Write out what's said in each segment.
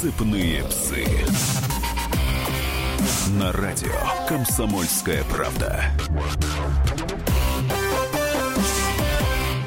Цепные псы. На радио Комсомольская правда.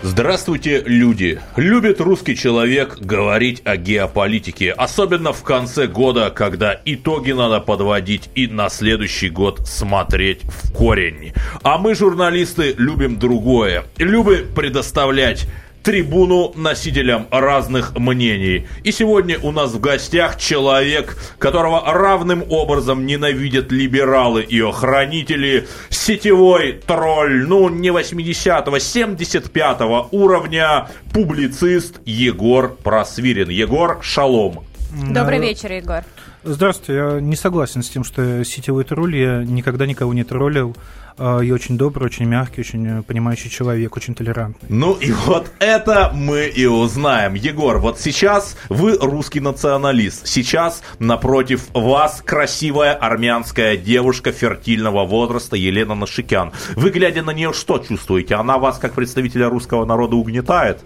Здравствуйте, люди! Любит русский человек говорить о геополитике, особенно в конце года, когда итоги надо подводить и на следующий год смотреть в корень. А мы, журналисты, любим другое. Любим предоставлять трибуну носителям разных мнений. И сегодня у нас в гостях человек, которого равным образом ненавидят либералы и охранители, сетевой тролль, ну не 80-го, 75-го уровня, публицист Егор Просвирин. Егор, шалом. Добрый вечер, Егор. Здравствуйте, я не согласен с тем, что сетевой тролль, я никогда никого не троллил. А, я очень добрый, очень мягкий, очень понимающий человек, очень толерантный. Ну и вот это мы и узнаем. Егор, вот сейчас вы русский националист. Сейчас напротив вас красивая армянская девушка фертильного возраста Елена Нашикян. Вы, глядя на нее, что чувствуете? Она вас, как представителя русского народа, угнетает?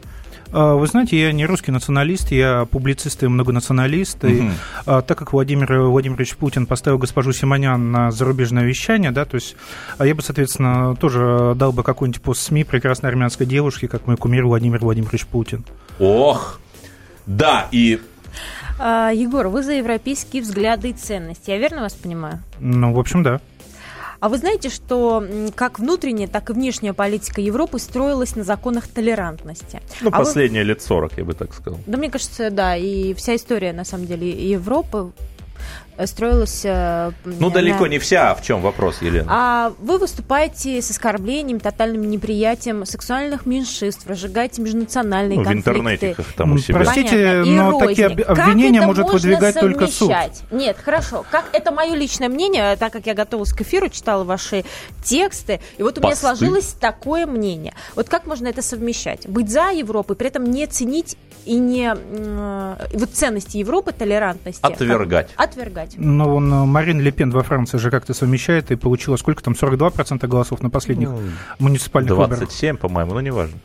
А, вы знаете, я не русский националист, я публицист и многонационалист. Угу. И, а, так как Владимир Владимирович Путин поставил госпожу Симонян на зарубежное вещание, да, то есть а я бы, соответственно, тоже дал бы какой-нибудь пост СМИ прекрасной армянской девушке, как мой кумир Владимир Владимирович Путин. Ох, да, и Егор, вы за европейские взгляды и ценности, я верно вас понимаю? Ну, в общем, да. А вы знаете, что как внутренняя, так и внешняя политика Европы строилась на законах толерантности? Ну, а последние вы... лет 40, я бы так сказал. Да, мне кажется, да, и вся история, на самом деле, Европы строилась... Э, ну, далеко не вся. А в чем вопрос, Елена? А вы выступаете с оскорблением, тотальным неприятием сексуальных меньшинств, разжигаете межнациональные ну, конфликты. в интернете их там у себя. Простите, Понятно. но такие обвинения может выдвигать совмещать? только суд. Нет, хорошо. Как это мое личное мнение, так как я готовилась к эфиру, читала ваши тексты, и вот у Посты. меня сложилось такое мнение. Вот как можно это совмещать? Быть за Европу, при этом не ценить и не... Э, вот ценности Европы, толерантности. Отвергать. Как, отвергать. Ну, он, э, Марин Лепен во Франции же как-то совмещает и получила сколько там, 42% голосов на последних ну, муниципальных 27, выборах? 27, по-моему, ну, неважно.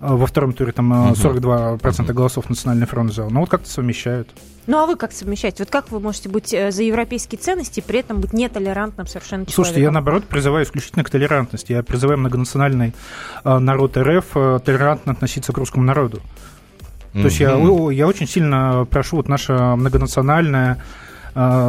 А во втором туре там 42% угу. голосов Национальный фронт взял. Ну, вот как-то совмещают. Ну, а вы как совмещаете? Вот как вы можете быть э, за европейские ценности, при этом быть нетолерантным совершенно человеком? Слушайте, я, наоборот, призываю исключительно к толерантности. Я призываю многонациональный э, народ РФ толерантно относиться к русскому народу. То есть я, я очень сильно прошу вот наше многонациональное Э,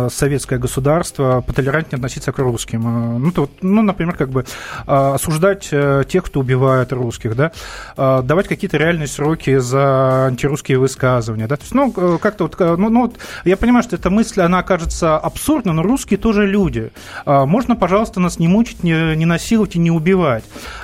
советское государство потолерантнее относиться к русским. Э, ну, то, ну например, как бы э, осуждать тех, кто убивает русских, да, давать какие-то реальные сроки за антирусские высказывания, да, то есть, ну, как-то вот, ну, ну, вот, я понимаю, что эта мысль, она кажется абсурдной, но русские тоже люди. Можно, пожалуйста, нас не мучить, не, не насиловать и не убивать.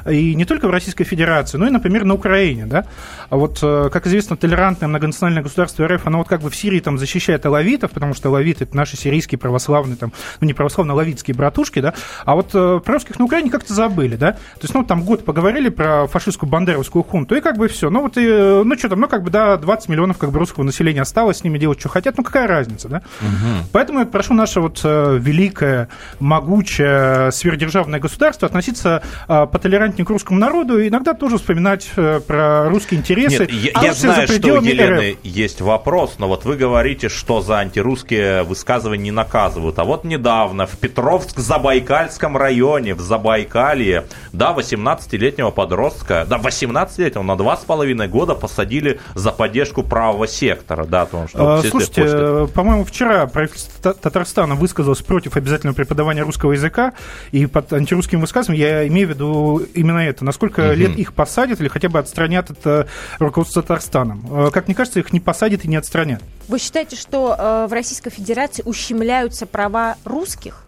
И не только в Российской Федерации, но и, например, на Украине, да. А вот, как известно, толерантное многонациональное государство РФ, оно вот как бы в Сирии там защищает алавитов, потому что алавиты наши сирийские православные, там, ну, не православные, лавитские братушки, да, а вот э, про русских на Украине как-то забыли, да, то есть, ну, там год поговорили про фашистскую бандеровскую хунту, и как бы все, ну, вот, и, э, ну, что там, ну, как бы, да, 20 миллионов, как бы, русского населения осталось, с ними делать, что хотят, ну, какая разница, да, угу. поэтому я прошу наше вот э, великое, могучее, сверхдержавное государство относиться э, потолерантнее к русскому народу и иногда тоже вспоминать э, про русские интересы. Нет, я, а я знаю, что у Елены РФ. есть вопрос, но вот вы говорите, что за антирусские высказывания не наказывают. А вот недавно в Петровск-Забайкальском районе, в Забайкалье, да, 18-летнего подростка, да, 18-летнего на 2,5 года посадили за поддержку правого сектора, да, потому что... А, слушайте, э, по-моему, вчера правительство Татарстана высказалось против обязательного преподавания русского языка, и под антирусским высказыванием я имею в виду именно это. Насколько угу. лет их посадят или хотя бы отстранят от э, руководства Татарстаном? Э, как мне кажется, их не посадят и не отстранят. Вы считаете, что э, в Российской Федерации ущемляются права русских?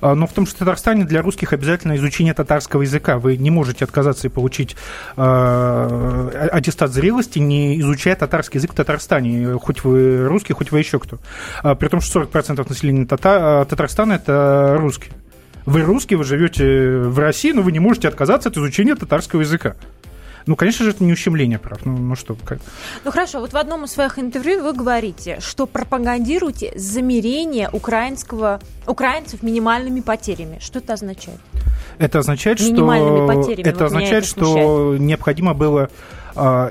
А, но в том, что в Татарстане для русских обязательно изучение татарского языка. Вы не можете отказаться и получить э, аттестат зрелости, не изучая татарский язык в Татарстане, хоть вы русский, хоть вы еще кто. А, при том, что 40% населения Тата- Татарстана – это русские. Вы русский, вы живете в России, но вы не можете отказаться от изучения татарского языка. Ну, конечно же, это не ущемление прав. Ну, ну что, как? Ну хорошо, вот в одном из своих интервью вы говорите, что пропагандируете замерение украинского, украинцев минимальными потерями. Что это означает? Это означает, что, это означает, это что необходимо было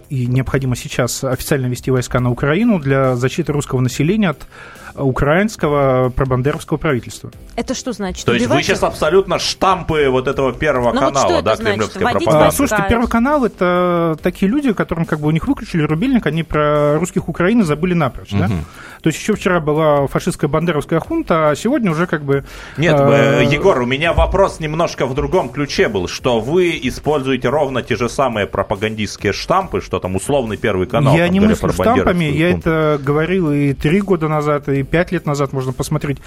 и необходимо сейчас официально вести войска на Украину для защиты русского населения от украинского пробандеровского правительства. Это что значит? То есть вы сейчас их? абсолютно штампы вот этого первого Ну вот что канала, это да, значит? кремлевской пропаганды? А, слушайте, Первый канал это такие люди, которым как бы у них выключили рубильник, они про русских Украины забыли напрочь, да? То есть еще вчера была фашистская бандеровская хунта, а сегодня уже как бы... Нет, э, э, Егор, у меня вопрос немножко в другом ключе был, что вы используете ровно те же самые пропагандистские штампы, что там условный первый канал. Я там не мыслю штампами, я это говорил и три года назад, и пять лет назад, можно посмотреть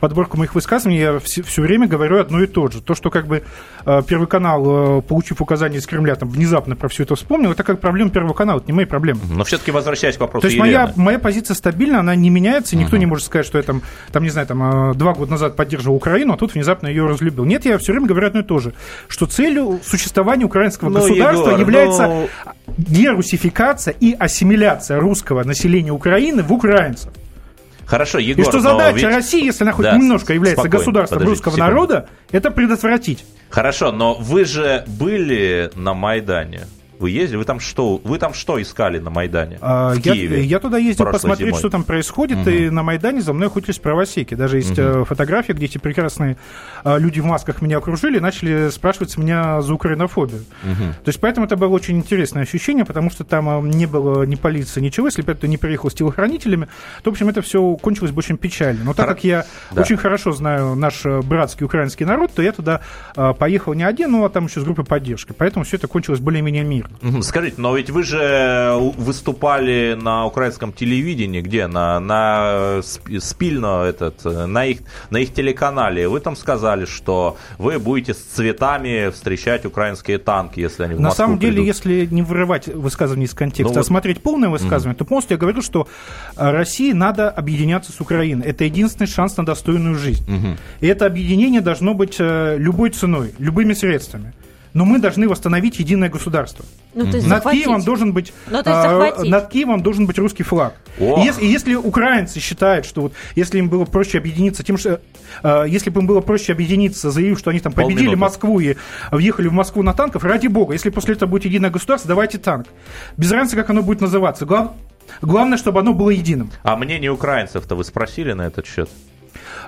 подборку моих высказываний, я все, время говорю одно и то же. То, что как бы э, Первый канал, э, получив указание из Кремля, там внезапно про все это вспомнил, это как проблема Первого канала, это не мои проблемы. Но все-таки возвращаясь к вопросу То есть Елены. моя, моя позиция стабильна, она не меняется, никто не может сказать, что я там, там, не знаю, там, э, два года назад поддерживал Украину, а тут внезапно ее разлюбил. Нет, я все время говорю одно и то же, что целью существования украинского Ну, государства Егор, является ну- дерусификация и ассимиляция русского населения Украины в украинцев. Хорошо, Егор, И что задача ведь- России, если она хоть Да, немножко является спокойно, государством подождите русского секунду. народа, это предотвратить. Хорошо, но вы же были на Майдане. Вы ездили? Вы там что? Вы там что искали на Майдане? А, в Я, Киеве. я туда ездил посмотреть, зимой. что там происходит, и на Майдане за мной охотились правосеки. Даже есть э, фотографии, где эти прекрасные э, люди в масках меня окружили и начали спрашивать меня за украинофобию. То есть поэтому это было очень интересное ощущение, потому что там э, не было ни полиции, ничего. Если бы это не приехал с телохранителями, то, в общем, это все кончилось бы очень печально. Но так Хор- как я Да. очень хорошо знаю наш э, братский украинский народ, то я туда поехал не один, ну а там еще с группой поддержки. Поэтому все это кончилось более-менее мирно. Мгм. Скажите, но ведь вы же выступали на украинском телевидении, где? На, на сп- спильно этот, э, на их, на их телеканале. Вы там сказали, что вы будете с цветами встречать украинские танки, если они в На Москву самом деле, придут. если не вырывать высказывание из контекста, Ну а вот- смотреть полное высказывание, то полностью я говорю, что России надо объединяться с Украиной. Это единственный шанс на достойную жизнь. И это объединение должно быть э, любой ценой, любыми средствами. Но мы должны восстановить единое государство. Ну, то есть Над захватить. Киевом должен быть Ну, то есть а, захватить. над Киевом должен быть русский флаг. И если, и если украинцы считают, что вот если им было проще объединиться тем, что э, если бы им было проще объединиться, заявив, что они там победили Полминуты. Москву и въехали в Москву на танках, ради бога, если после этого будет единое государство, давайте танк. Без разницы, как оно будет называться. Глав- Главное, чтобы оно было единым. А мнение украинцев-то вы спросили на этот счет?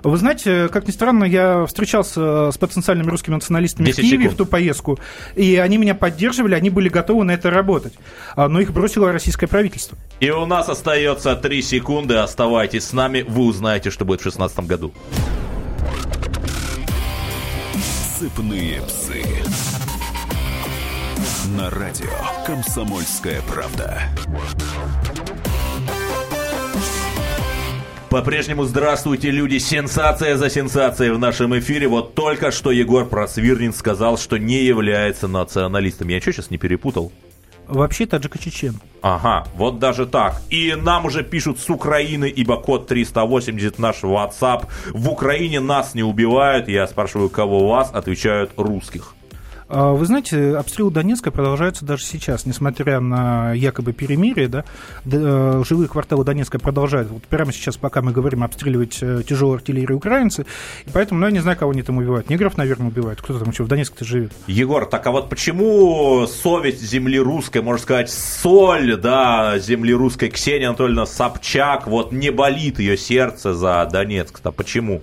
Вы знаете, как ни странно, я встречался с потенциальными русскими националистами в 10 Киеве секунд. в ту поездку, и они меня поддерживали, они были готовы на это работать. А, Но их бросило российское правительство. И у нас остается 3 секунды. Оставайтесь с нами, вы узнаете, что будет в 2016 году. Сыпные псы. На радио «Комсомольская правда». По-прежнему здравствуйте, люди. Сенсация за сенсацией в нашем эфире. Вот только что Егор Просвирнин сказал, что не является националистом. Я ничего сейчас не перепутал? Вообще таджико-чечен. Ага, вот даже так. И нам уже пишут с Украины, ибо код 380 наш WhatsApp. В Украине нас не убивают. Я спрашиваю, кого вас? Отвечают русских. А, Вы знаете, обстрелы Донецка продолжаются даже сейчас, несмотря на якобы перемирие, да, э, жилые кварталы Донецка продолжают. Вот прямо сейчас, пока мы говорим, обстреливать э, тяжелой артиллерией украинцы, и поэтому, ну, я не знаю, кого они там убивают. Негров, наверное, убивают. Кто там еще в Донецке-то живет? Егор, так а вот почему совесть земли русской, можно сказать, соль, да, земли русской Ксения Анатольевна Собчак, вот не болит ее сердце за Донецк-то? Почему?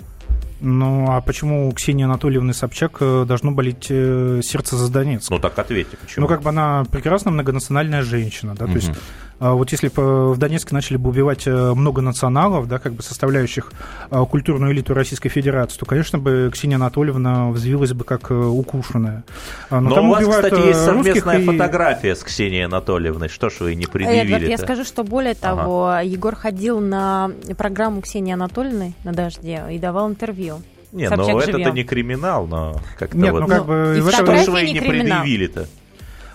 Ну, а почему у Ксении Анатольевны Собчак э, должно болеть э, сердце за Донецк? Ну так ответьте, почему? Ну, как бы она прекрасная многонациональная женщина, да, то есть вот если бы в Донецке начали бы убивать э, много националов, да, как бы составляющих а, культурную элиту Российской Федерации, то, конечно бы, Ксения Анатольевна взвилась бы как э, укушенная. А, Но, там у вас, кстати, э, есть совместная и- фотография с Ксенией Анатольевной. Что ж вы не предъявили я скажу, что более того, Егор ходил на программу Ксении Анатольевны на «Дожде» и давал интервью. Не, Собчак ну это живем. не криминал, но как-то Нет, вот... ну как бы... и этом- Что ж фотографии вы не не предъявили-то?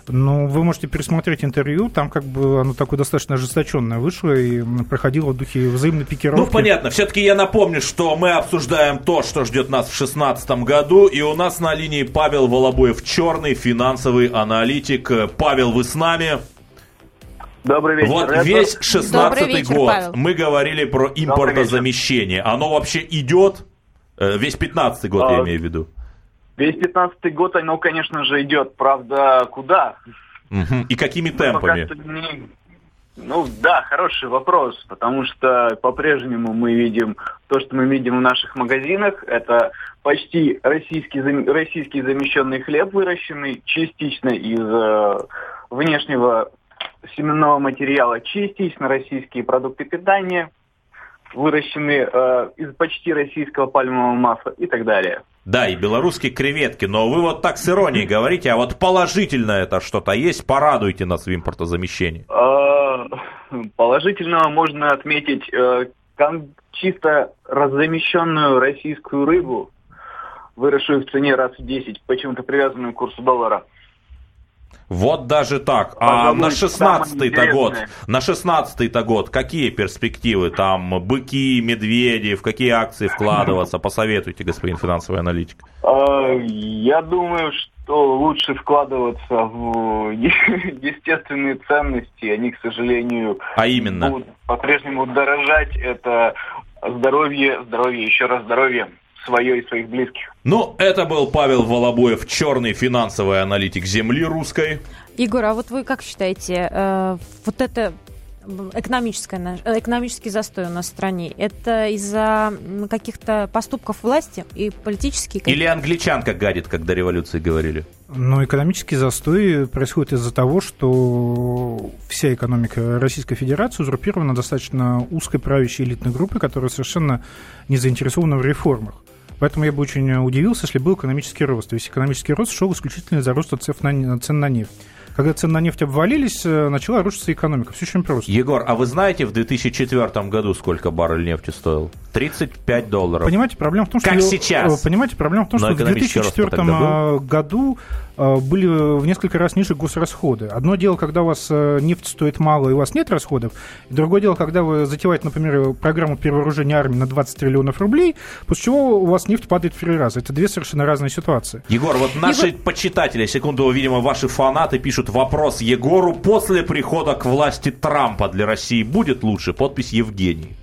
Ну, вы можете пересмотреть интервью, там как бы оно такое достаточно ожесточенное вышло и проходило в духе взаимной пикировки. Ну, понятно. Все-таки я напомню, что мы обсуждаем то, что ждет нас в 2016 году. И у нас на линии Павел Волобоев, черный финансовый аналитик. Павел, вы с нами? Добрый вечер. Вот Эдвард. весь 16 Добрый вечер, год Павел. мы говорили про импортозамещение. Оно вообще идет? Э, Весь 15 год, я А, имею в виду. Весь пятнадцатый год оно, конечно же, идет. Правда, куда? И какими пока темпами? не- Ну да, хороший вопрос, потому что по-прежнему мы видим то, что мы видим в наших магазинах, это почти российский, российский замещенный хлеб, выращенный частично из э, внешнего семенного материала, частично российские продукты питания, выращенные э, из почти российского пальмового масла и так далее. Да, и белорусские креветки, но вы вот так с иронией говорите, а вот положительно это что-то есть, порадуйте нас в импортозамещении. Э, Положительного можно отметить э, чисто раззамещенную российскую рыбу, выросшую в цене раз в 10, почему-то привязанную к курсу доллара. Вот даже так. А Пожалуй, на 16-й-то самое год, на 16-й-то год какие перспективы? Там быки, медведи, в какие акции вкладываться? Посоветуйте, господин финансовый аналитик. Э, Я думаю, что лучше вкладываться в естественные ценности. Они, к сожалению, А именно? будут по-прежнему дорожать. Это здоровье, здоровье, еще раз здоровье свое и своих близких. Ну, это был Павел Волобоев, черный финансовый аналитик земли русской. Егор, а вот вы как считаете, э, вот это экономическое, э, экономический застой у нас в стране, это из-за каких-то поступков власти и политические какие- Или англичанка гадит, как до революции говорили. Но экономический застой происходит из-за того, что вся экономика Российской Федерации узурпирована достаточно узкой правящей элитной группой, которая совершенно не заинтересована в реформах. Поэтому я бы очень удивился, если был экономический рост. Весь экономический рост шел исключительно из-за роста цен на, цен на нефть. Когда цены на нефть обвалились, э, начала рушиться экономика. Все очень просто. Егор, а вы знаете в 2004 году сколько баррель нефти стоил? 35 долларов. Понимаете, проблема в том, что... Как сейчас? э, Понимаете, проблема в том, Но что в экономический рост 2004 тогда э, году э, были в несколько раз ниже госрасходы. Одно дело, когда у вас э, нефть стоит мало и у вас нет расходов. И другое дело, когда вы затеваете, например, программу перевооружения армии на 20 триллионов рублей, после чего у вас нефть падает в три раза. Это две совершенно разные ситуации. Егор, вот наши почитатели, секунду, видимо, ваши фанаты пишут вопрос Егору. После прихода к власти Трампа для России будет лучше? Подпись Евгений.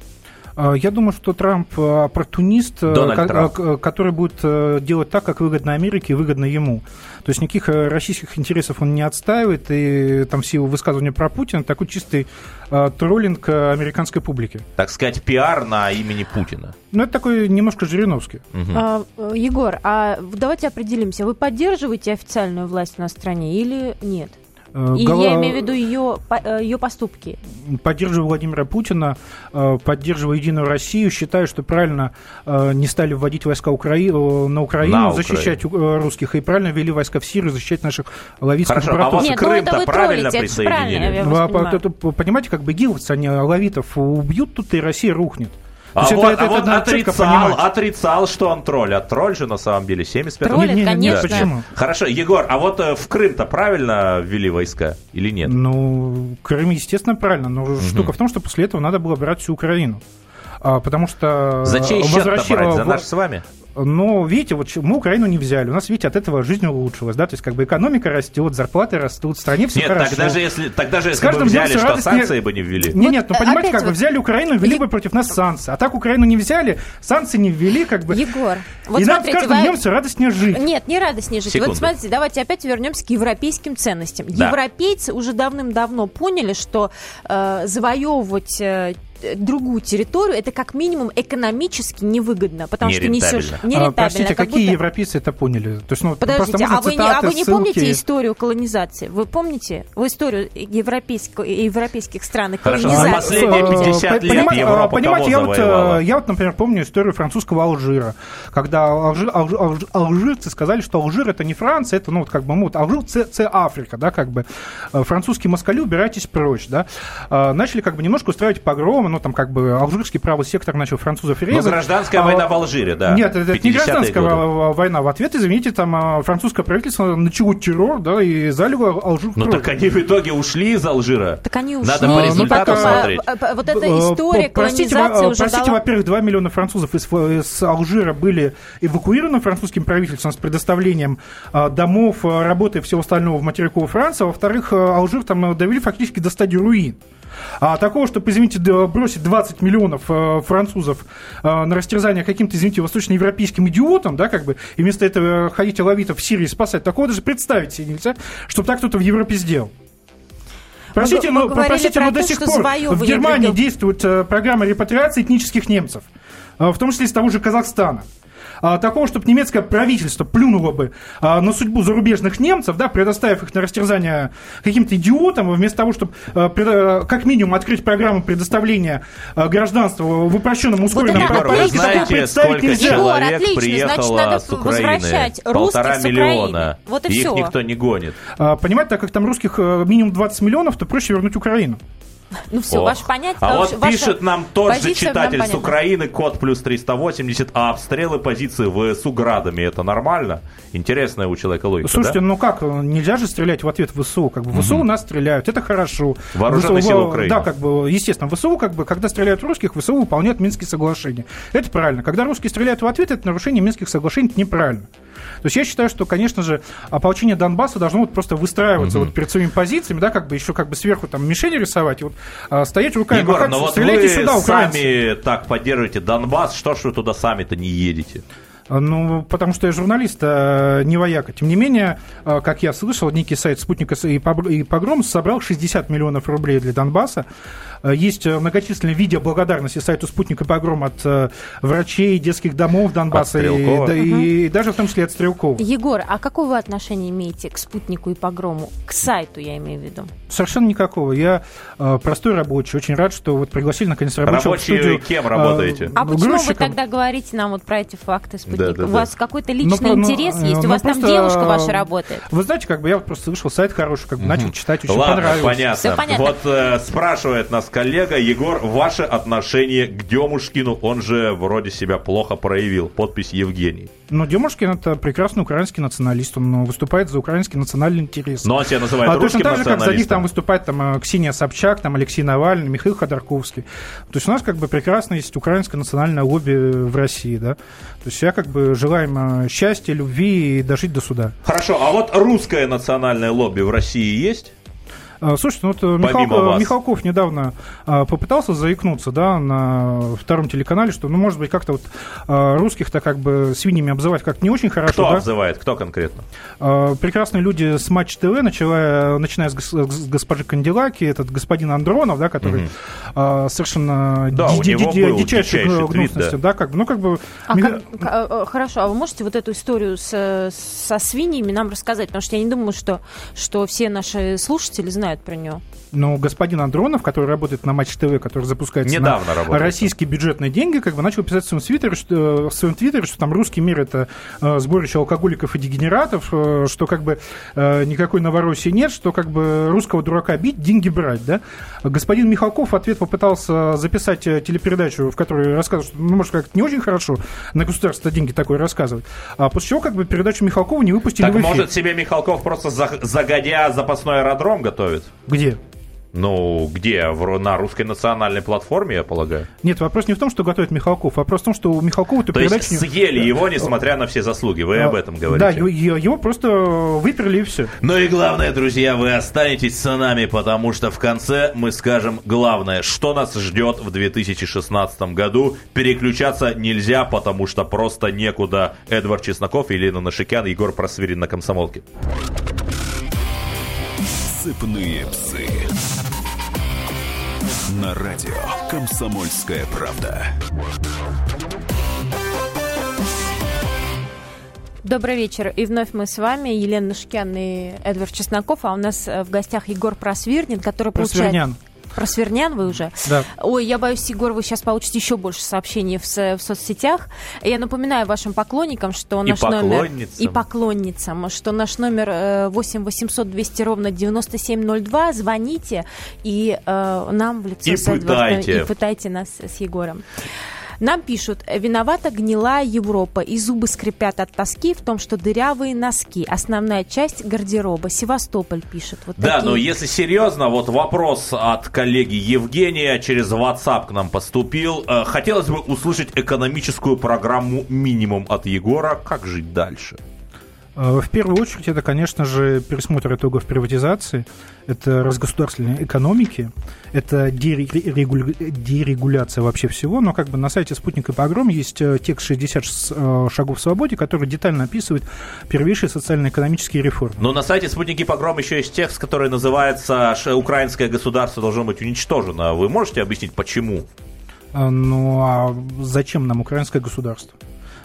Э, Я думаю, что Трамп э, оппортунист, э, Трамп. э, который будет делать так, как выгодно Америке и выгодно ему. То есть никаких российских интересов он не отстаивает, и там все его высказывания про Путина такой чистый троллинг американской публики. Так сказать, пиар на имени Путина. Ну, это такой немножко Жириновский. А, э, Егор, а давайте определимся, вы поддерживаете официальную власть в стране или нет? Э, И Гала- я имею в виду ее, э, ее поступки. Поддерживаю Владимира Путина, э, поддерживаю Единую Россию, считаю, что правильно не стали вводить войска Украи- на Украину, На защищать э, русских, и правильно ввели войска в Сирию, защищать наших лавитских Хорошо, а братов. вас Нет, ну Крым-то правильно троллите, это же правильно, присоединили? я Ну, вас а понимаю. понимаете, как бы гиловцы, они лавитов убьют тут, и Россия рухнет. А есть вот, это- а вот это четко отрицал, отрицал, что он тролль. А тролль же на самом деле 75 Тролль, Не, не, не, конечно. почему? Хорошо, Егор, а вот э, в Крым-то правильно ввели войска или нет? Ну, Крым, естественно, правильно, но штука в том, что после этого надо было брать всю Украину. А, потому что... За чей возвращи- брать? За наш с вами? Но, видите, вот мы Украину не взяли. У нас, видите, от этого жизнь улучшилась, да, то есть как бы экономика растет, зарплаты растут, в стране все Нет, хорошо. тогда же если, тогда же С если бы каждым днем взяли, что радостнее- санкции бы не ввели. Не, нет, ну Вот, понимаете, как бы вот- взяли Украину, ввели бы против нас санкции. А так Украину не взяли, санкции не ввели, как бы. Егор, вот и нам с смотрите, каждым вы- днем все радостнее жить. Нет, не радостнее жить. Секунду. Вот смотрите, давайте опять вернемся к европейским ценностям. Да. Европейцы уже давным-давно поняли, что э, завоевывать э, другую территорию это как минимум экономически невыгодно, потому что несешь Нерентабельно. А, простите, как какие будто- европейцы это поняли? То есть, ну, Подождите, а вы, не, а цитаты, вы не ссылки. помните историю колонизации? Вы помните в историю европейского, европейских стран и Хорошо, колонизации? за последние Э, 50 по- лет понимаете, Европа э, понимаете, я вот, э, я вот, например, помню историю французского Алжира, когда алжи- алжи- алжи- алжирцы сказали, что Алжир это не Франция, это, ну, вот как бы, ну, вот Алжир це Африка, да, как бы. Э, Французские москали, убирайтесь прочь, да. Э, Начали как бы немножко устраивать погромы, ну, там как бы алжирский правый сектор начал французов Ну, резать. гражданская А, война в Алжире, да. Нет, это, не 50-е гражданская годы. во- война. В ответ, извините, там а, французское правительство начало террор, да, и залило Алжир Ну так они в итоге ушли из Алжира. Так они ушли. Надо по Ну, результатам так, а, смотреть. а, а, Вот эта Э, история простите, колонизации во- уже Простите, дала... во-первых, 2 миллиона французов из, из Алжира были эвакуированы французским правительством с предоставлением а, домов, работы и всего остального в материковой Франции. Во-вторых, Алжир там а, довели фактически до стадии руин. А такого, чтобы, извините, бросить 20 миллионов э, французов э, на растерзание каким-то, извините, восточноевропейским идиотам, да, как бы, и вместо этого ходить алавитов в Сирии спасать, такого даже представить себе нельзя, чтобы так кто-то в Европе сделал. Простите, мы но, простите, про но до то, сих пор в Германии других- действует э, программа репатриации этнических немцев, в том числе из того же Казахстана. А, такого, чтобы немецкое правительство плюнуло бы а, на судьбу зарубежных немцев, да, предоставив их на растерзание каким-то идиотам, вместо того, чтобы а, как минимум открыть программу предоставления гражданства в упрощенном ускоренном это Егор, вы отлично. такого представить сколько нельзя. Егор, человек отлично, приехало значит, надо с Украины? возвращать русских Полтора миллиона. Вот и Их всё. никто не гонит. Понимаете, так как там русских э, минимум 20 миллионов, то проще вернуть Украину. Ну все, Ох. ваше понятие. А вот ваша пишет нам тот же позиция нам читатель с. Украины, код плюс 380, а обстрелы позиции ВСУ градами, это нормально? Интересная у человека логика, Слушайте, да? ну как, нельзя же стрелять в ответ в ВСУ. Как бы ВСУ у нас стреляют, это хорошо. Вооруженные ВСУ, силы Украины. Да, как бы, естественно, ВСУ, как бы, когда стреляют в русских, ВСУ выполняют Минские соглашения. Это правильно. Когда русские стреляют в ответ, это нарушение Минских соглашений, это неправильно. То есть я считаю, что, конечно же, ополчение Донбасса должно вот просто выстраиваться вот перед своими позициями, да, как бы еще как бы сверху там мишени рисовать, и вот а, стоять руками, Егор, махать, но вот стреляйте вы сюда, украинцы. сами так поддерживаете Донбасс, что ж вы туда сами-то не едете? Ну, потому что я журналист, а не вояка. Тем не менее, а, как я слышал, некий сайт «Спутника и Погр- и Погром» собрал 60 миллионов рублей для Донбасса. А, Есть э, многочисленные видео благодарности сайту «Спутник и Погром» от э, врачей, детских домов Донбасса. И, да, и даже в том числе от Стрелкова. Егор, а какое вы отношение имеете к спутнику и погрому? К сайту, я имею в виду. Совершенно никакого. Я э, простой рабочий. Очень рад, что вот пригласили наконец рабочего в Рабочие студию. кем работаете? А почему вы тогда говорите нам вот про эти факты спутника? Да, да, У да. вас какой-то Ну, личный про- ну, интерес э, есть? У ну, вас там просто, девушка ваша работает? Вы знаете, как бы я вот просто слышал сайт хороший, как бы начал читать, очень Ладно, понравилось. понятно. Всё понятно. Вот э, спрашивает нас коллега Егор, ваше отношение к Демушкину, он же вроде себя плохо проявил. Подпись Евгений. Но Демушкин это прекрасный украинский националист, он выступает за украинский национальный интерес. Но он себя называет а точно так же, как за них там выступает там э, Ксения Собчак, там Алексей Навальный, Михаил Ходорковский. То есть у нас как бы прекрасно есть украинское национальное лобби в России, да. То есть я как бы желаю им э, счастья, любви и дожить до суда. Хорошо, а вот русское национальное лобби в России есть? А, Слушайте, ну вот э, Михалков. Михалков недавно а, попытался заикнуться, да, на втором телеканале, что, ну, может быть, как-то вот а, русских-то как бы свиньями обзывать как-то не очень хорошо, Кто да? обзывает? Кто конкретно? Прекрасные люди с Матч ТВ, начиная, начиная с, гос- с госпожи Канделаки, этот господин Андронов, да, который а, совершенно Да, у ди- него ди- был дичайшей дичайший гну- твит, гнусности, да. да, как бы, ну, как бы... А Миха- как- хорошо, а вы можете вот эту историю с, со свиньями нам рассказать? Потому что я не думаю, что, что все наши слушатели знают про нее. Ну, господин Андронов, который работает на Матч ТВ, который запускается Недавно на работает. российские бюджетные деньги, как бы начал писать в своем твиттере, что, в своем твиттере, что там русский мир это э, сборище алкоголиков и дегенератов, э, что как бы э, никакой Новороссии нет, что как бы русского дурака бить, деньги брать, да. Господин Михалков в ответ попытался записать э, телепередачу, в которой рассказывает, что, ну, может, как-то не очень хорошо на государство деньги такое рассказывать. А после чего как бы передачу Михалкова не выпустили Так в эфир. может себе Михалков просто за- загодя запасной аэродром готовит? Где? Ну, где? В- на русской национальной платформе, я полагаю. Нет, вопрос не в том, что готовит Михалков, вопрос в том, что у Михалкова То передачу... есть съели его, несмотря на все заслуги. Вы об этом говорите. Да, его, его просто выперли и все. Ну и главное, друзья, вы останетесь с нами, потому что в конце мы скажем главное, что нас ждет в 2016 году. Переключаться нельзя, потому что просто некуда. Эдвард Чесноков, Елена Нашикян, Егор Просвирин на комсомолке. Сыпные псы. На радио «Комсомольская правда». Добрый вечер. И вновь мы с вами, Елена Шкян и Эдвард Чесноков. А у нас э, в гостях Егор Просвирнин, который получает... Просвернян. Просвернян вы уже? Да. Ой, я боюсь, Егор, вы сейчас получите еще больше сообщений в, в соцсетях. Я напоминаю вашим поклонникам, что И наш номер... И поклонницам. Что наш номер э, 8 800 200 ровно 9702. Звоните и э, нам в лицо И пытайте. И пытайте нас с Егором. Нам пишут, виновата гнилая Европа, и зубы скрипят от тоски в том, что дырявые носки. Основная часть гардероба. Севастополь пишет. Вот Да, такие. но если серьезно, вот вопрос от коллеги Евгения через WhatsApp к нам поступил. Э, Хотелось бы услышать экономическую программу минимум от Егора. Как жить дальше? Э, в первую очередь, это, конечно же, пересмотр итогов приватизации, это разгосударствление экономики, это дерегуляция вообще всего, но как бы на сайте «Спутник и погром» есть э, текст «60 э, шагов свободе», который детально описывает первейшие социально-экономические реформы. Но на сайте «Спутник и погром» еще есть текст, который называется «Украинское государство должно быть уничтожено». Вы можете объяснить, почему? Ну, а зачем нам украинское государство?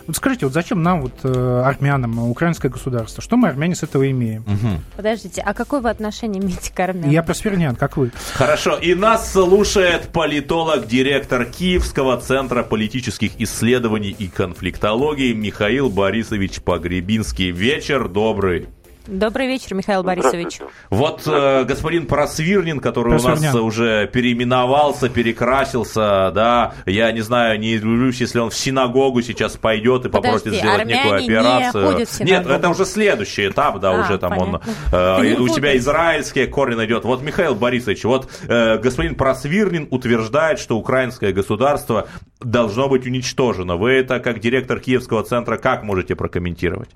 Вот скажите, вот зачем нам, вот э, армянам, украинское государство? Что мы, армяне, с этого имеем? Угу. Подождите, а какое вы отношение имеете к армянам? Я просвернян, как вы. Хорошо, и нас слушает политолог, директор Киевского центра политических исследований и конфликтологии Михаил Борисович Погребинский. Вечер добрый. Добрый вечер, Михаил Борисович. Вот э, господин Просвирнин, который у нас уже переименовался, перекрасился, да, я не знаю, не удивлюсь, если он в синагогу сейчас пойдет и попросит Подожди, сделать некую операцию. Не Нет, это уже следующий этап, да, а, уже там понятно. он, э, у тебя израильские корни найдет. Вот Михаил Борисович, вот э, господин Просвирнин утверждает, что украинское государство должно быть уничтожено. Вы это как директор Киевского центра как можете прокомментировать?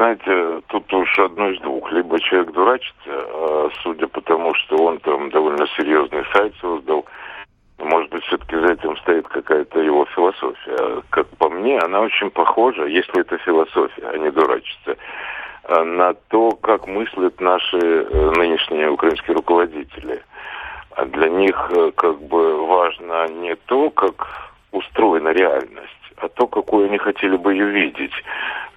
Знаете, тут уж одно из двух. Либо человек дурачится, а судя по тому, что он там довольно серьезный сайт создал, может быть, все-таки за этим стоит какая-то его философия. Как по мне, она очень похожа, если это философия, а не дурачиться, на то, как мыслят наши э, нынешние украинские руководители. А для них э, как бы важно не то, как устроена реальность, а то, какую они хотели бы ее видеть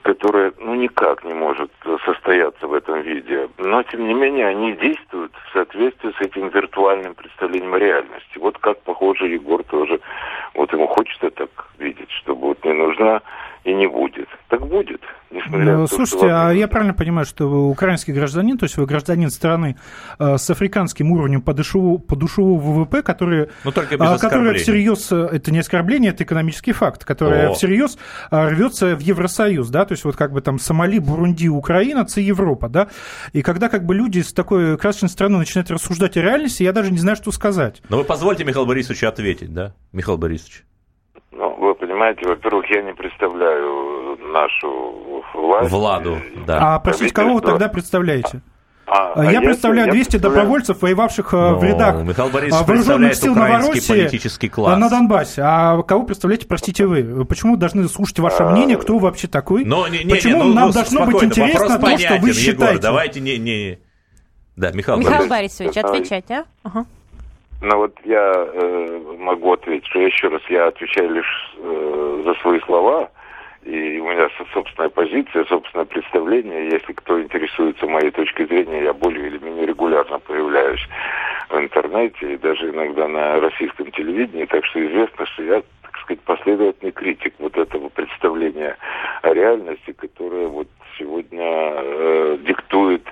которая ну никак не может состояться в этом виде. Но, тем не менее, они действуют в соответствии с этим виртуальным представлением реальности. Вот как, похоже, Егор тоже, вот ему хочется так видеть, чтобы вот не нужна и не будет. Так будет. Несмотря ну, слушайте, а я правильно понимаю, что вы украинский гражданин, то есть вы гражданин страны э, с африканским уровнем по душевому, по душевому ВВП, который, Но только без э, который всерьез, э, это не оскорбление, это экономический факт, который О. всерьез э, рвется в Евросоюз, да, то есть вот как бы там Сомали, Бурунди, Украина, это Европа, да, и когда как бы люди с такой красочной страны начинают рассуждать о реальности, я даже не знаю, что сказать. Но вы позвольте Михаил Борисовичу ответить, да, Михаил Борисович? Ну, вы понимаете, во-первых, я не представляю нашу власть. Владу, да. А, простите, кого вы тогда представляете? А, а я, я представляю 200 представляю... добровольцев, воевавших ну, в рядах Михаил Борисович вооруженных сил Новороссии политический класс. на Донбассе. А кого представляете, простите вы? Почему должны слушать ваше а... мнение, кто вообще такой? Но, не, не, Почему не, ну, нам ну, должно быть интересно то, что вы считаете? Егор, давайте не... не... Да, Михаил, Михаил Борисович, отвечать, а? Ага. Ну вот я э, могу ответить, что еще раз я отвечаю лишь э, за свои слова, и у меня собственная позиция, собственное представление. Если кто интересуется моей точкой зрения, я более или менее регулярно появляюсь в интернете и даже иногда на российском телевидении, так что известно, что я, так сказать, последовательный критик вот этого представления о реальности, которое вот сегодня э, диктует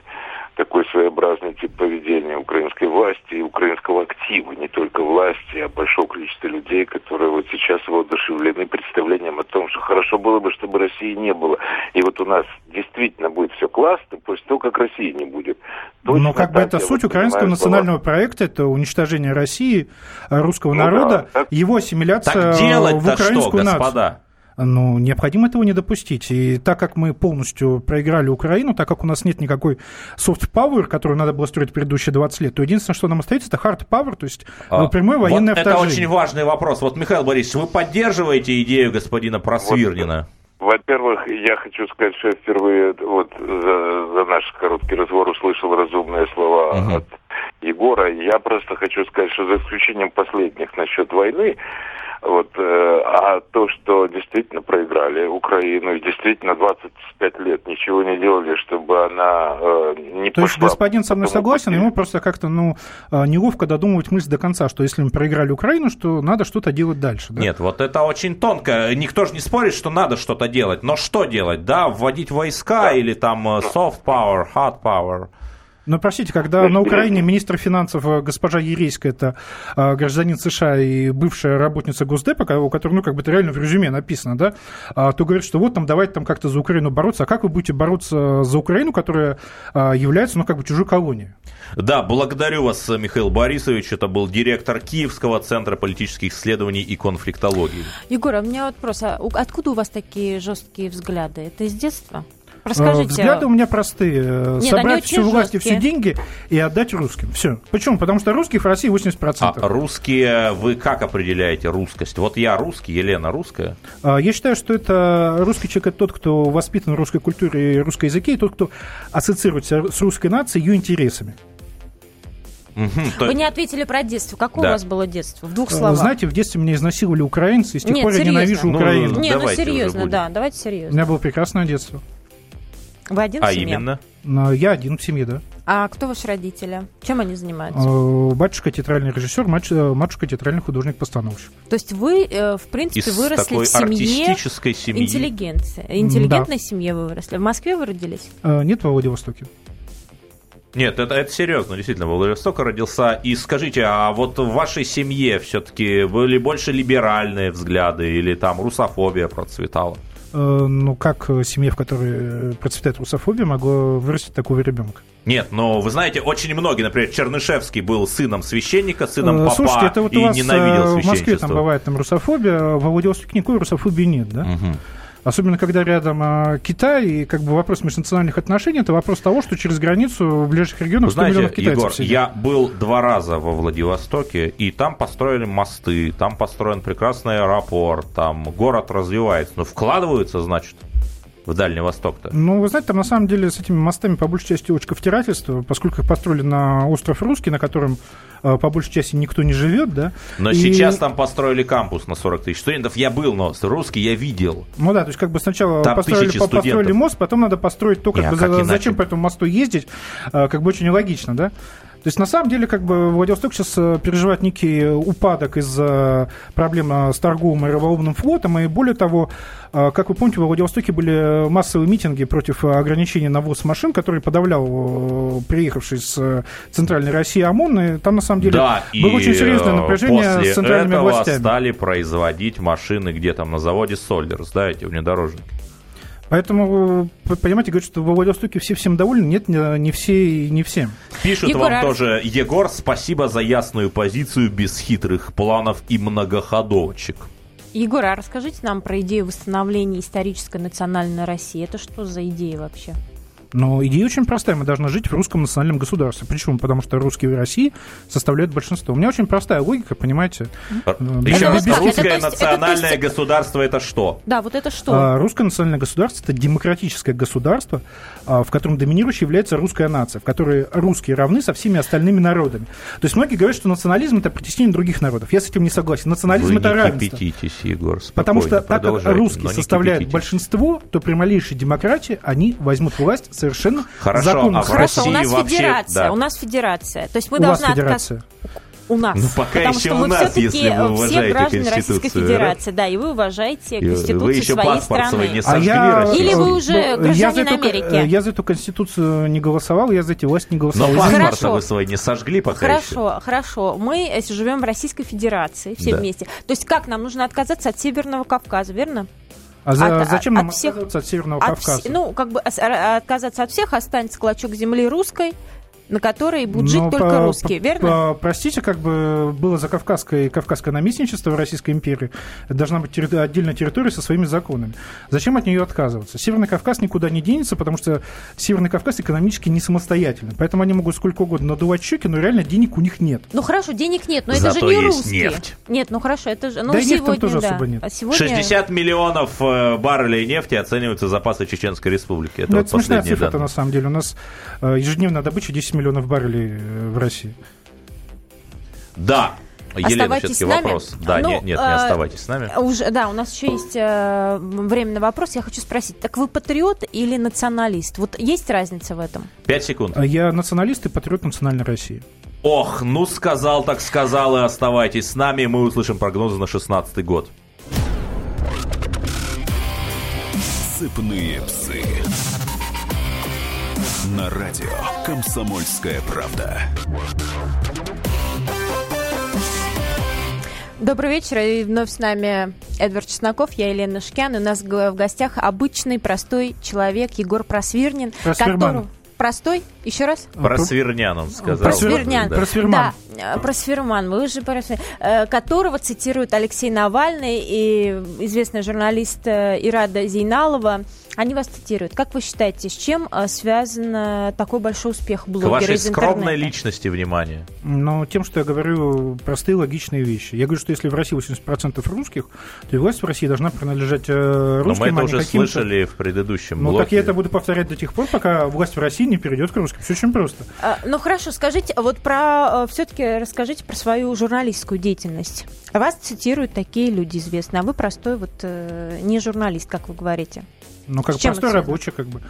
такой своеобразный тип поведения украинской власти и украинского актива, не только власти, а большого количества людей, которые вот сейчас воодушевлены представлением о том, что хорошо было бы, чтобы России не было. И вот у нас действительно будет все классно после того, как России не будет. Точно Но как бы это суть украинского национального была... проекта, это уничтожение России, русского ну, народа, да, так... его ассимиляция в украинскую что, господа? Ну, необходимо этого не допустить. И так как мы полностью проиграли Украину, так как у нас нет никакой soft power, которую надо было строить предыдущие 20 лет, то единственное, что нам остается, это hard power, то есть а, прямое военное вот вторжение. Это очень важный вопрос. Вот, Михаил Борисович, вы поддерживаете идею господина Просвирнина? Вот, во-первых, я хочу сказать, что я впервые вот за, за наш короткий разговор услышал разумные слова угу. от Егора. Я просто хочу сказать, что за исключением последних насчет войны, вот, э, а то, что действительно проиграли Украину, и действительно 25 лет ничего не делали, чтобы она э, не То есть господин со мной согласен, ему просто как-то ну, э, неловко додумывать мысль до конца, что если мы проиграли Украину, что надо что-то делать дальше. Да? Нет, вот это очень тонко. Никто же не спорит, что надо что-то делать. Но что делать, да? Вводить войска да. или там э, soft power, hard power? Но простите, когда на Украине министр финансов э, госпожа Ерейская, это э, гражданин США и бывшая работница Госдепа, у которой, ну, как бы это реально в резюме написано, да, а, то говорит, что вот там давайте там как-то за Украину бороться. А как вы будете бороться за Украину, которая является, ну, как бы чужой колонией? Да, благодарю вас, Михаил Борисович. Это был директор Киевского центра политических исследований и конфликтологии. Егор, а у меня вопрос. А откуда у вас такие жесткие взгляды? Это из детства? Расскажите. Взгляды у меня простые. Нет, Собрать всю власть и все деньги и отдать русским. Все. Почему? Потому что русских в России 80%. А русские, вы как определяете русскость? Вот я русский, Елена русская. А, я считаю, что это русский человек это тот, кто воспитан в русской культуре и русском языке, и тот, кто ассоциируется с русской нацией, ее интересами. Угу, Вы не ответили про детство. Какое да. у вас было детство? В двух словах. Знаете, в детстве меня изнасиловали украинцы, и с тех Нет, пор серьезно. я ненавижу ну, Украину. Нет, ну серьезно, да, давайте серьезно. У меня было прекрасное детство. Вы один а в семье? именно? Но я один в семье, да. А кто ваши родители? Чем они занимаются? Э, батюшка театральный режиссер, э, матушка театральный художник-постановщик. То есть вы, э, в принципе, Из выросли в семье... артистической семьи. Интеллигенции. Интеллигентной да. семье вы выросли. В Москве вы родились? Нет, во Владивостоке. Нет, это, это серьезно, действительно, в Владивостоке родился. И скажите, а вот в вашей семье все-таки были больше либеральные взгляды или там русофобия процветала? Э, ну, как семья, в которой процветает русофобия, могла вырастить такого ребенка? Нет, но вы знаете, очень многие, например, Чернышевский был сыном священника, сыном э, папа Слушайте, это вот и у вас ненавидел в Москве там бывает там русофобия, а во Владивостоке никакой русофобии нет, да? Угу. Особенно, когда рядом а, Китай, и как бы вопрос межнациональных отношений, это вопрос того, что через границу в ближайших регионах 100 Знаете, миллионов китайцев Егор, сидят. я был два раза во Владивостоке, и там построили мосты, там построен прекрасный аэропорт, там город развивается. Но вкладываются, значит, в Дальний Восток-то? Ну, вы знаете, там на самом деле с этими мостами по большей части втирательство, поскольку их построили на остров Русский, на котором э, по большей части никто не живет, да. Но и... сейчас там построили кампус на 40 тысяч студентов. Я был, но русский я видел. Ну да, то есть как бы сначала там построили, построили мост, потом надо построить то, как Не, бы, как зачем по этому мосту ездить, э, как бы очень логично, да. То есть, на самом деле, как бы Владивосток сейчас э, переживает некий упадок из-за проблем с торговым и рыболовным флотом, и более того, э, как вы помните, во Владивостоке были массовые митинги против ограничения на ввоз машин, который подавлял э, приехавший с Центральной России ОМОН, и там, на самом деле, да, было очень серьезное напряжение после с центральными этого властями. стали производить машины где там на заводе Солдерс, да, эти внедорожники. Поэтому, понимаете, говорят, что во Владивостоке все всем довольны. Нет, не все и не всем. Пишут Егор, вам а... тоже, Егор, спасибо за ясную позицию без хитрых планов и многоходовочек. Егор, а расскажите нам про идею восстановления исторической национальной России. Это что за идея вообще? Но идея очень простая. Мы должны жить в русском национальном государстве. Почему? Потому что русские в России составляют большинство. У меня очень простая логика, понимаете? Еще раз, русское это, национальное это, государство это что? Да, вот это что? А, русское национальное государство это демократическое государство, а, в котором доминирующей является русская нация, в которой русские равны со всеми остальными народами. То есть многие говорят, что национализм это притеснение других народов. Я с этим не согласен. Национализм Вы это не равенство. Егор, Потому что так как русские составляют большинство, то при малейшей демократии они возьмут власть совершенно Хорошо, законно. А Хорошо, России у нас вообще, федерация, да. у нас федерация. То есть мы у должны вас федерация. У нас. Ну, пока Потому еще что у мы нас, все-таки если вы все граждане Конституцию, Российской Федерации, да, и вы уважаете Конституцию вы еще своей паспорт страны. свой не А сожгли я, Россию? Или вы уже я гражданин за эту, Америки? Я за эту конституцию не голосовал, я за эти власти не Но голосовал. паспорт Хорошо. вы свой не сожгли пока Хорошо, еще. хорошо. Мы э, живем в Российской Федерации все Да. вместе. То есть как нам нужно отказаться от Северного Кавказа, верно? А за- От- зачем от нам всех- отказываться от Северного От Кавказа? вс- ну, как бы отказаться от всех, останется клочок земли русской, на которой будут жить Но только по- русские, по- верно? по- простите, как бы было за Кавказское, Кавказское наместничество в Российской империи. Это должна быть терри- отдельная территория со своими законами. Зачем от нее отказываться? Северный Кавказ никуда не денется, потому что Северный Кавказ экономически не самостоятельный. Поэтому они могут сколько угодно надувать щеки, но реально денег у них нет. Ну хорошо, денег нет, но это Зато же не есть русские. нефть. Нет, ну хорошо, это же. Ну, Да и нефти там сегодня, тоже да. особо нет. А сегодня... 60 миллионов э, баррелей нефти оцениваются запасы Чеченской Республики. Это Ну, вот это смешная данные. на самом деле. У нас э, ежедневная добыча 10 миллионов баррелей э, в России. Да. Елена, Оставайтесь все-таки с нами. вопрос. Да, Ну, нет, нет, не э, оставайтесь с нами. Уже, да, у нас еще есть э, временный вопрос. Я хочу спросить, так вы патриот или националист? Вот есть разница в этом? Пять секунд. А Я националист и патриот национальной России. Ох, ну сказал, так сказал, и оставайтесь с нами. Мы услышим прогнозы на 16 год. Сыпные псы. На радио «Комсомольская правда». Добрый вечер, и вновь с нами Эдвард Чесноков, я Елена Шкян, и у нас в гостях обычный, простой человек Егор Просвирнин, Просвирман. которого... Простой? Еще раз? Про Свернян он сказал. Просвернян. Да. Просверман. Да, э, Просферман, вы же просвер- э, которого цитирует Алексей Навальный и известный журналист э, Ирада Зейналова. Они вас цитируют. Как вы считаете, с чем э, связан э, такой большой успех К блогера вашей из скромной интернета? личности внимание. Но тем, что я говорю простые логичные вещи. Я говорю, что если в России 80% русских, то и власть в России должна принадлежать э, Но русским, мы это а уже слышали в предыдущем Ну, блоке. так я это буду повторять до тех пор, пока власть в России не перейдет к русским. Все очень просто. А, Ну хорошо, скажите, вот про все-таки расскажите про свою журналистскую деятельность. Вас цитируют такие люди известные, а вы простой вот э, не журналист, как вы говорите. Ну, как простой рабочий, как бы.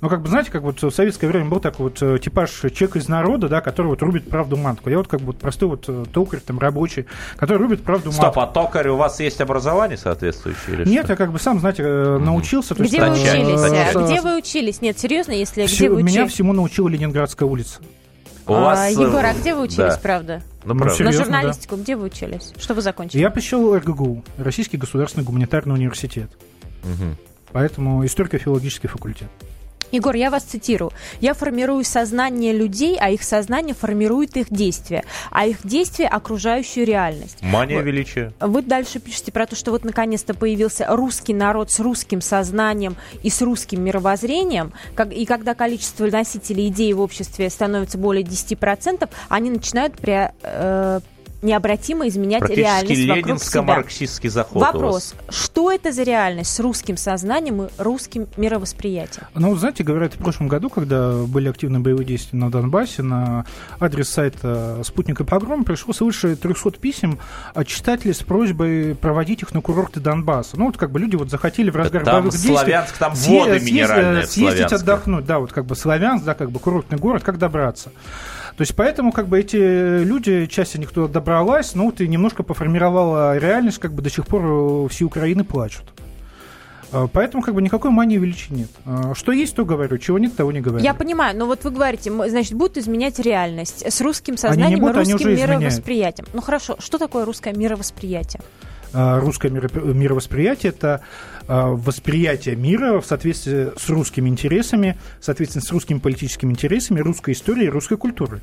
Ну, как бы, знаете, как вот в советское время был такой вот э, типаж человека из народа, да, который вот рубит правду матку. Я вот как бы вот простой вот э, токарь, там, рабочий, который рубит правду Стоп, матку. а токарь у вас есть образование соответствующее или Нет, что? я как бы сам, знаете, э, научился. то Где есть, вы э, учились? а? с- Где вы учились? Нет, серьезно, если все- где вы Меня учились? всему научила Ленинградская улица. У А, вас, э, Егор, а где вы учились, да. правда? Ну, Ну, правда. На Серьезно, журналистику где вы учились? Что вы закончили? Я посещал РГГУ, Российский государственный гуманитарный университет. Мгм. Поэтому историко-филологический факультет. Егор, я вас цитирую. Я формирую сознание людей, а их сознание формирует их действия, а их действия – окружающую реальность. Мания Вот. величия. Вы дальше пишете про то, что вот наконец-то появился русский народ с русским сознанием и с русским мировоззрением, как- и когда количество носителей идей в обществе становится более 10%, они начинают пре- э, необратимо изменять Практически реальность вокруг себя. ленинско-марксистский заход у вас. Вопрос, что это за реальность с русским сознанием и русским мировосприятием? Ну, знаете, говорят, в прошлом году, когда были активные боевые действия на Донбассе, на адрес сайта «Спутник и погром» пришло свыше 300 писем от читателей с просьбой проводить их на курорты Донбасса. Ну, вот как бы люди вот захотели в разгар Там боевых действий... Славянск, там воды съездить- Съездить отдохнуть, да, вот как бы Славянск, да, как бы курортный город, как добраться. То есть поэтому как бы эти люди, часть из них туда добралась, ну и немножко поформировала реальность, как бы до сих пор э, все Украины плачут. А, Поэтому как бы никакой мании величия нет. А, Что есть, то говорю, чего нет, того не говорю. Я понимаю, но вот вы говорите, значит, будут изменять реальность с русским сознанием будут, и они русским уже изменяют. мировосприятием. Ну хорошо, что такое русское мировосприятие? А, Русское миро- мировосприятие – это а, восприятие мира в соответствии с русскими интересами, соответственно, с русскими политическими интересами, русской историей и русской культурой.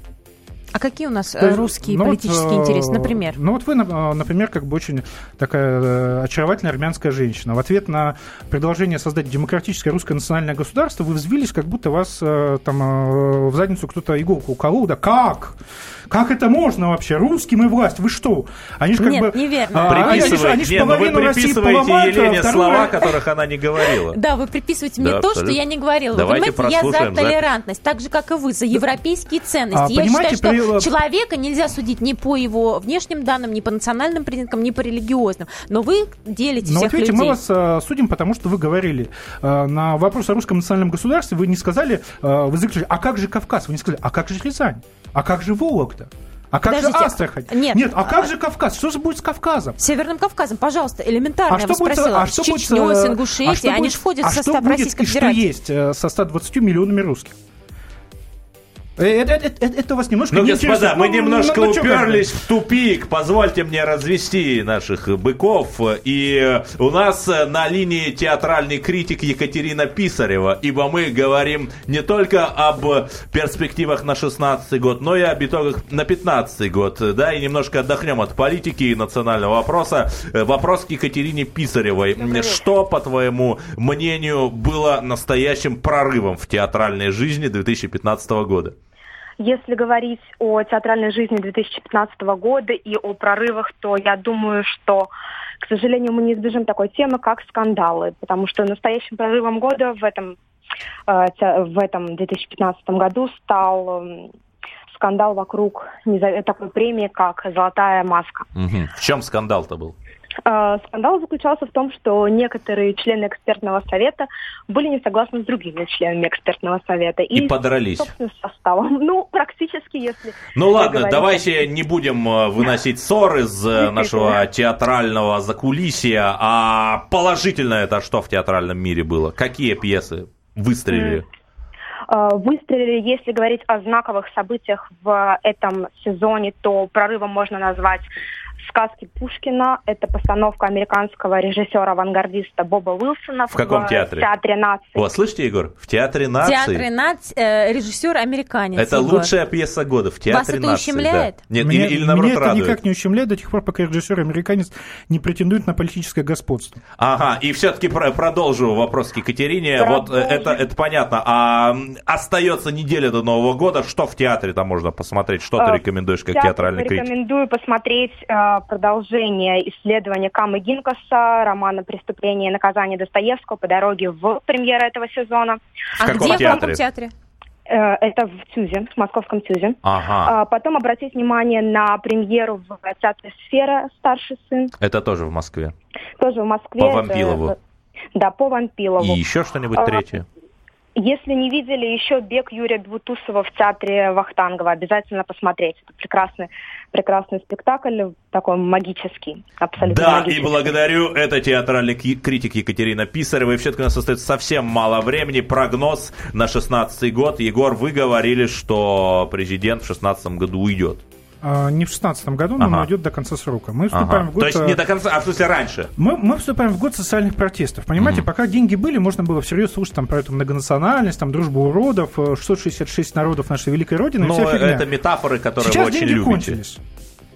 А какие у нас э, То есть, русские ну вот, политические э, интересы, например? Ну вот вы, на- например, как бы очень такая э, очаровательная армянская женщина. В ответ на предложение создать демократическое русское национальное государство вы взвились, как будто вас э, там э, в задницу кто-то иголку уколол. Да как? Как это можно вообще? Русским и власть? Вы что? Они же как Нет, бы... неверно. а, они же- они же нет, но вы половину России поломают, а Елене вторую- слова, которых она не говорила. Да, вы приписываете мне Да, то, что я не говорила. Давайте вы понимаете, я за толерантность, так же, как и вы, за европейские ценности. А, я понимаете, считаю, что при- человека нельзя судить ни по его внешним данным, ни по национальным признакам, ни по религиозным. Но вы делите Ну всех вот видите, людей. мы вас э, судим, потому что вы говорили э, на вопрос о русском национальном государстве, вы не сказали, э, вы заключили, а как же Кавказ? Вы не сказали, а как же Рязань? А как же Вологда? А как Подождите, же Астрахань? нет, Нет, а как а- же Кавказ? Что же будет с Кавказом? Северным Кавказом, пожалуйста, элементарно, я вас будет, спросила. а что э, с а Ингушетией, что они будет- же входят а в что состав будет, Российской и что Федерации. есть со 120 миллионами русских? Э, Это, это- это- это вас немножко Ну, не господа, мы Ну, немножко ну, ну, уперлись в тупик. Позвольте мне развести наших быков. И у нас на линии театральный критик Екатерина Писарева. Ибо мы говорим не только об перспективах на 16 год, но и об итогах на 15 год. Да, и немножко отдохнем от политики и национального вопроса. Э, Вопрос к Екатерине Писаревой. Что, по твоему мнению, было настоящим прорывом в театральной жизни 2015 года? Если говорить о театральной жизни 2015 года и о прорывах, то я думаю, что, к сожалению, мы не избежим такой темы, как скандалы, потому что настоящим прорывом года в этом, э, в этом 2015 году стал эм, скандал вокруг такой премии, как «Золотая маска». Мгм. В чем скандал-то был? Э, Скандал заключался в том, что некоторые члены экспертного совета были не согласны с другими членами экспертного совета. И подрались. собственно, с составом. Ну, практически, если... Ну ладно, говорить давайте не будем э, выносить ссор из э, нашего театрального закулисья, а положительно это что в театральном мире было? Какие пьесы выстрелили? э, выстрелили. Если говорить о знаковых событиях в этом сезоне, то прорывом можно назвать сказки Пушкина. Это постановка американского режиссера-авангардиста Боба Уилсона. В каком театре? В Театре нации. О, слышите, Егор? В Театре нации. Театре наци... э, режиссер американец. Это Егор. лучшая пьеса года в Театре это нации. ущемляет? да. Нет, меня, или, или наоборот меня это радует. никак не ущемляет до тех пор, пока режиссер-американец не претендует на политическое господство. Ага, и все-таки продолжу вопрос к Екатерине. Вот э, это, это понятно. А остается неделя до Нового года. Что в театре там можно посмотреть? Что ты Э, рекомендуешь как Театр театральный критик? Рекомендую посмотреть э, продолжение исследования Камы Гинкаса, романа «Преступление и наказание Достоевского» по дороге в премьера этого сезона. В а каком где в театре? каком театре? Э, это в ЦЮЗе, в московском ЦЮЗе. Ага, А потом обратить внимание на премьеру в театре «Сфера. Старший сын», это тоже в Москве. тоже в Москве. По Вампилову. Да, по Вампилову. И еще что-нибудь А, третье? Если не видели еще «Бег» Юрия Двутусова в театре Вахтангова, обязательно посмотреть. Это прекрасный, прекрасный спектакль, такой магический, абсолютно Да, и магический. благодарю. Это театральный критик Екатерина Писарева. И все-таки у нас остается совсем мало времени. Прогноз на 16 год. Егор, вы говорили, что президент в 16 году уйдет. А, не в 2016 году, но Ага. он уйдет до конца срока. Мы вступаем Ага. в год... То есть э, не до конца, а в смысле раньше. Мы, мы вступаем в год социальных протестов. Понимаете, пока деньги были, можно было всерьез слушать там, про эту многонациональность, там, дружбу уродов, э, 666 народов нашей великой Родины. Но вся фигня. это метафоры, которые Сейчас вы очень деньги любите. кончились.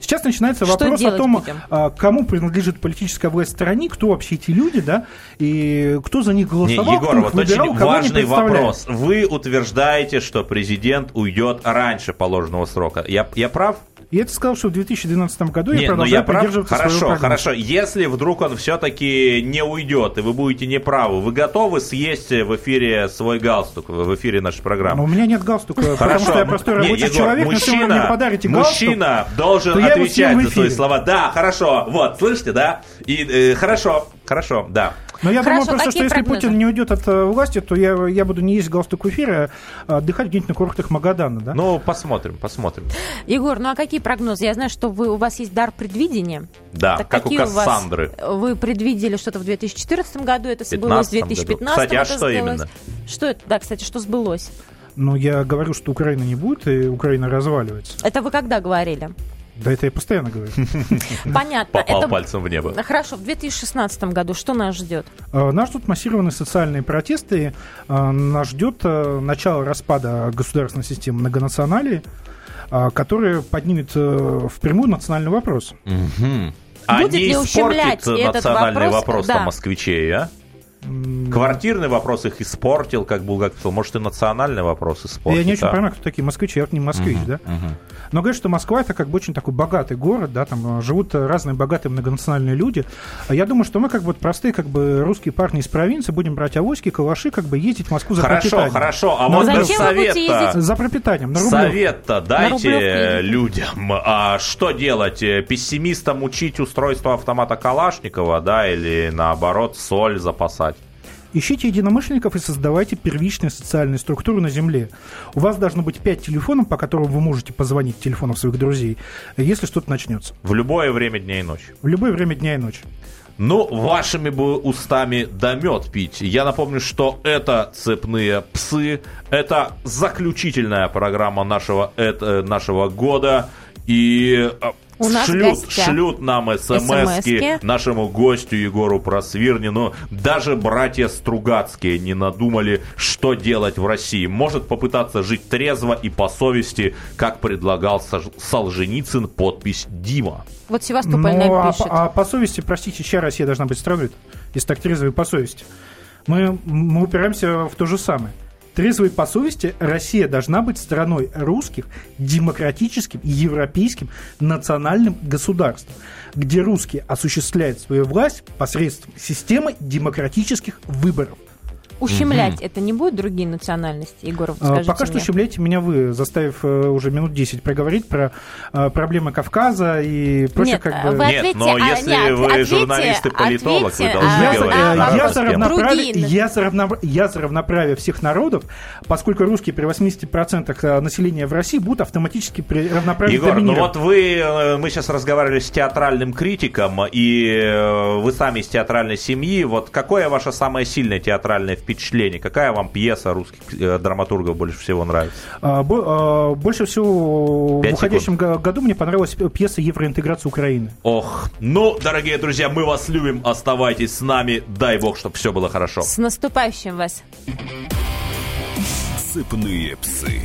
Сейчас начинается Что вопрос о том, будем? а, кому принадлежит политическая власть в стране, кто вообще эти люди, да, и кто за них Не, голосовал, Егор, кто их вот выбирал, очень кого важный вопрос. Вы утверждаете, что президент уйдет раньше положенного срока. Я, я прав? Я это сказал, что в 2012 году я Нет, ну продолжаю я прав. придерживаться своего Хорошо, прогноза. хорошо. Если вдруг он все-таки не уйдет, и вы будете неправы, вы готовы съесть в эфире свой галстук, в эфире нашей Но программы? у меня нет галстука, потому Хорошо. что я простой рабочий Егор, человек, но если вы мне подарите галстук, мужчина должен я отвечать за свои слова. Да, хорошо. Вот, слышите, да? И э, хорошо, хорошо, да. Но я Хорошо, думаю просто, что какие если прогнозы? Путин не уйдет от э, власти, то я, я буду не есть галстук в эфире, а отдыхать где-нибудь на курортах Магадана, да? Ну, посмотрим, посмотрим. Егор, ну а какие прогнозы? Я знаю, что вы, у вас есть дар предвидения. Да, Так как у какие вас- Кассандры. вы предвидели что-то в 2014 году, это сбылось в 15 году. 2015 Кстати, а что сбылось. именно? Что это? Да, кстати, что сбылось? Но я говорю, что Украина не будет, и Украина разваливается. Это вы когда говорили? Да это я постоянно говорю. Понятно. Попал это... пальцем в небо. Хорошо, в 2016 году что нас ждет? Э, Нас ждут массированные социальные протесты, э, нас ждет э, начало распада государственной системы многонационалии, которая поднимет впрямую национальный вопрос. Мгм. А Будет не ли ущемлять испортит этот национальный вопрос? вопрос Да. москвичей, а? Квартирный вопрос их испортил, как Булгаков сказал. Может, и национальный вопрос испортит. я не очень а? понимаю, кто такие москвичи, я вот не москвич, да? Мгм. Но говорят, что Москва это как бы очень такой богатый город, да, там э, живут разные богатые многонациональные люди. А Я думаю, что мы как бы вот простые как бы русские парни из провинции будем брать авоськи, калаши, как бы ездить в Москву за Хорошо, пропитанием. хорошо. А Но вот зачем вы будете совет-то, ездить? За пропитанием, на совет-то На дайте едете. людям. А что делать? Э, Пессимистам учить устройство автомата Калашникова, да, или наоборот соль запасать? Ищите единомышленников и создавайте первичные социальные структуры на Земле. У вас должно быть пять телефонов, по которым вы можете позвонить телефонов своих друзей, если что-то начнется. В любое время дня и ночи. В любое время дня и ночи. Ну, вашими бы устами да мед пить. Я напомню, что это «Цепные псы». Это заключительная программа нашего, это, нашего года. И э, У нас шлют, шлют нам смс-ки SMS-ки. нашему гостю Егору Просвирнину. Даже братья Стругацкие не надумали, что делать в России. Может попытаться жить трезво и по совести, как предлагал Солженицын, подпись «Дима». Вот Севастополь Ну, а, пишет. по- а по совести, простите, чья Россия должна быть страной, если так трезвый по совести? Мы, мы упираемся в то же самое. Трезвой по совести Россия должна быть страной русских, демократическим, европейским, национальным государством, где русские осуществляют свою власть посредством системы демократических выборов. Ущемлять это не будет другие национальности, Егоров, А, скажите Пока что мне. ущемляете меня вы, заставив э, уже минут 10 проговорить про э, проблемы Кавказа и прочее, Нет, как бы... вы Нет, ответьте, но а, если нет, вы ответьте- журналист и политолог, вы ответьте, должны а, Я, говорить а, э, на я, за равноправие, другие. я, за равно- я за равноправие всех народов, поскольку русские при 80% населения в России будут автоматически при равноправии Егор, ну вот вы, э, мы сейчас разговаривали с театральным критиком, и э, вы сами из театральной семьи. Вот какое ваше самое сильное театральное впечатлений. Какая вам пьеса русских э, драматургов больше всего нравится? А, а, Больше всего в уходящем го- году мне понравилась пьеса «Евроинтеграция Украины». Ох, ну, дорогие друзья, мы вас любим, оставайтесь с нами, дай бог, чтобы все было хорошо. С наступающим вас! Сыпные псы.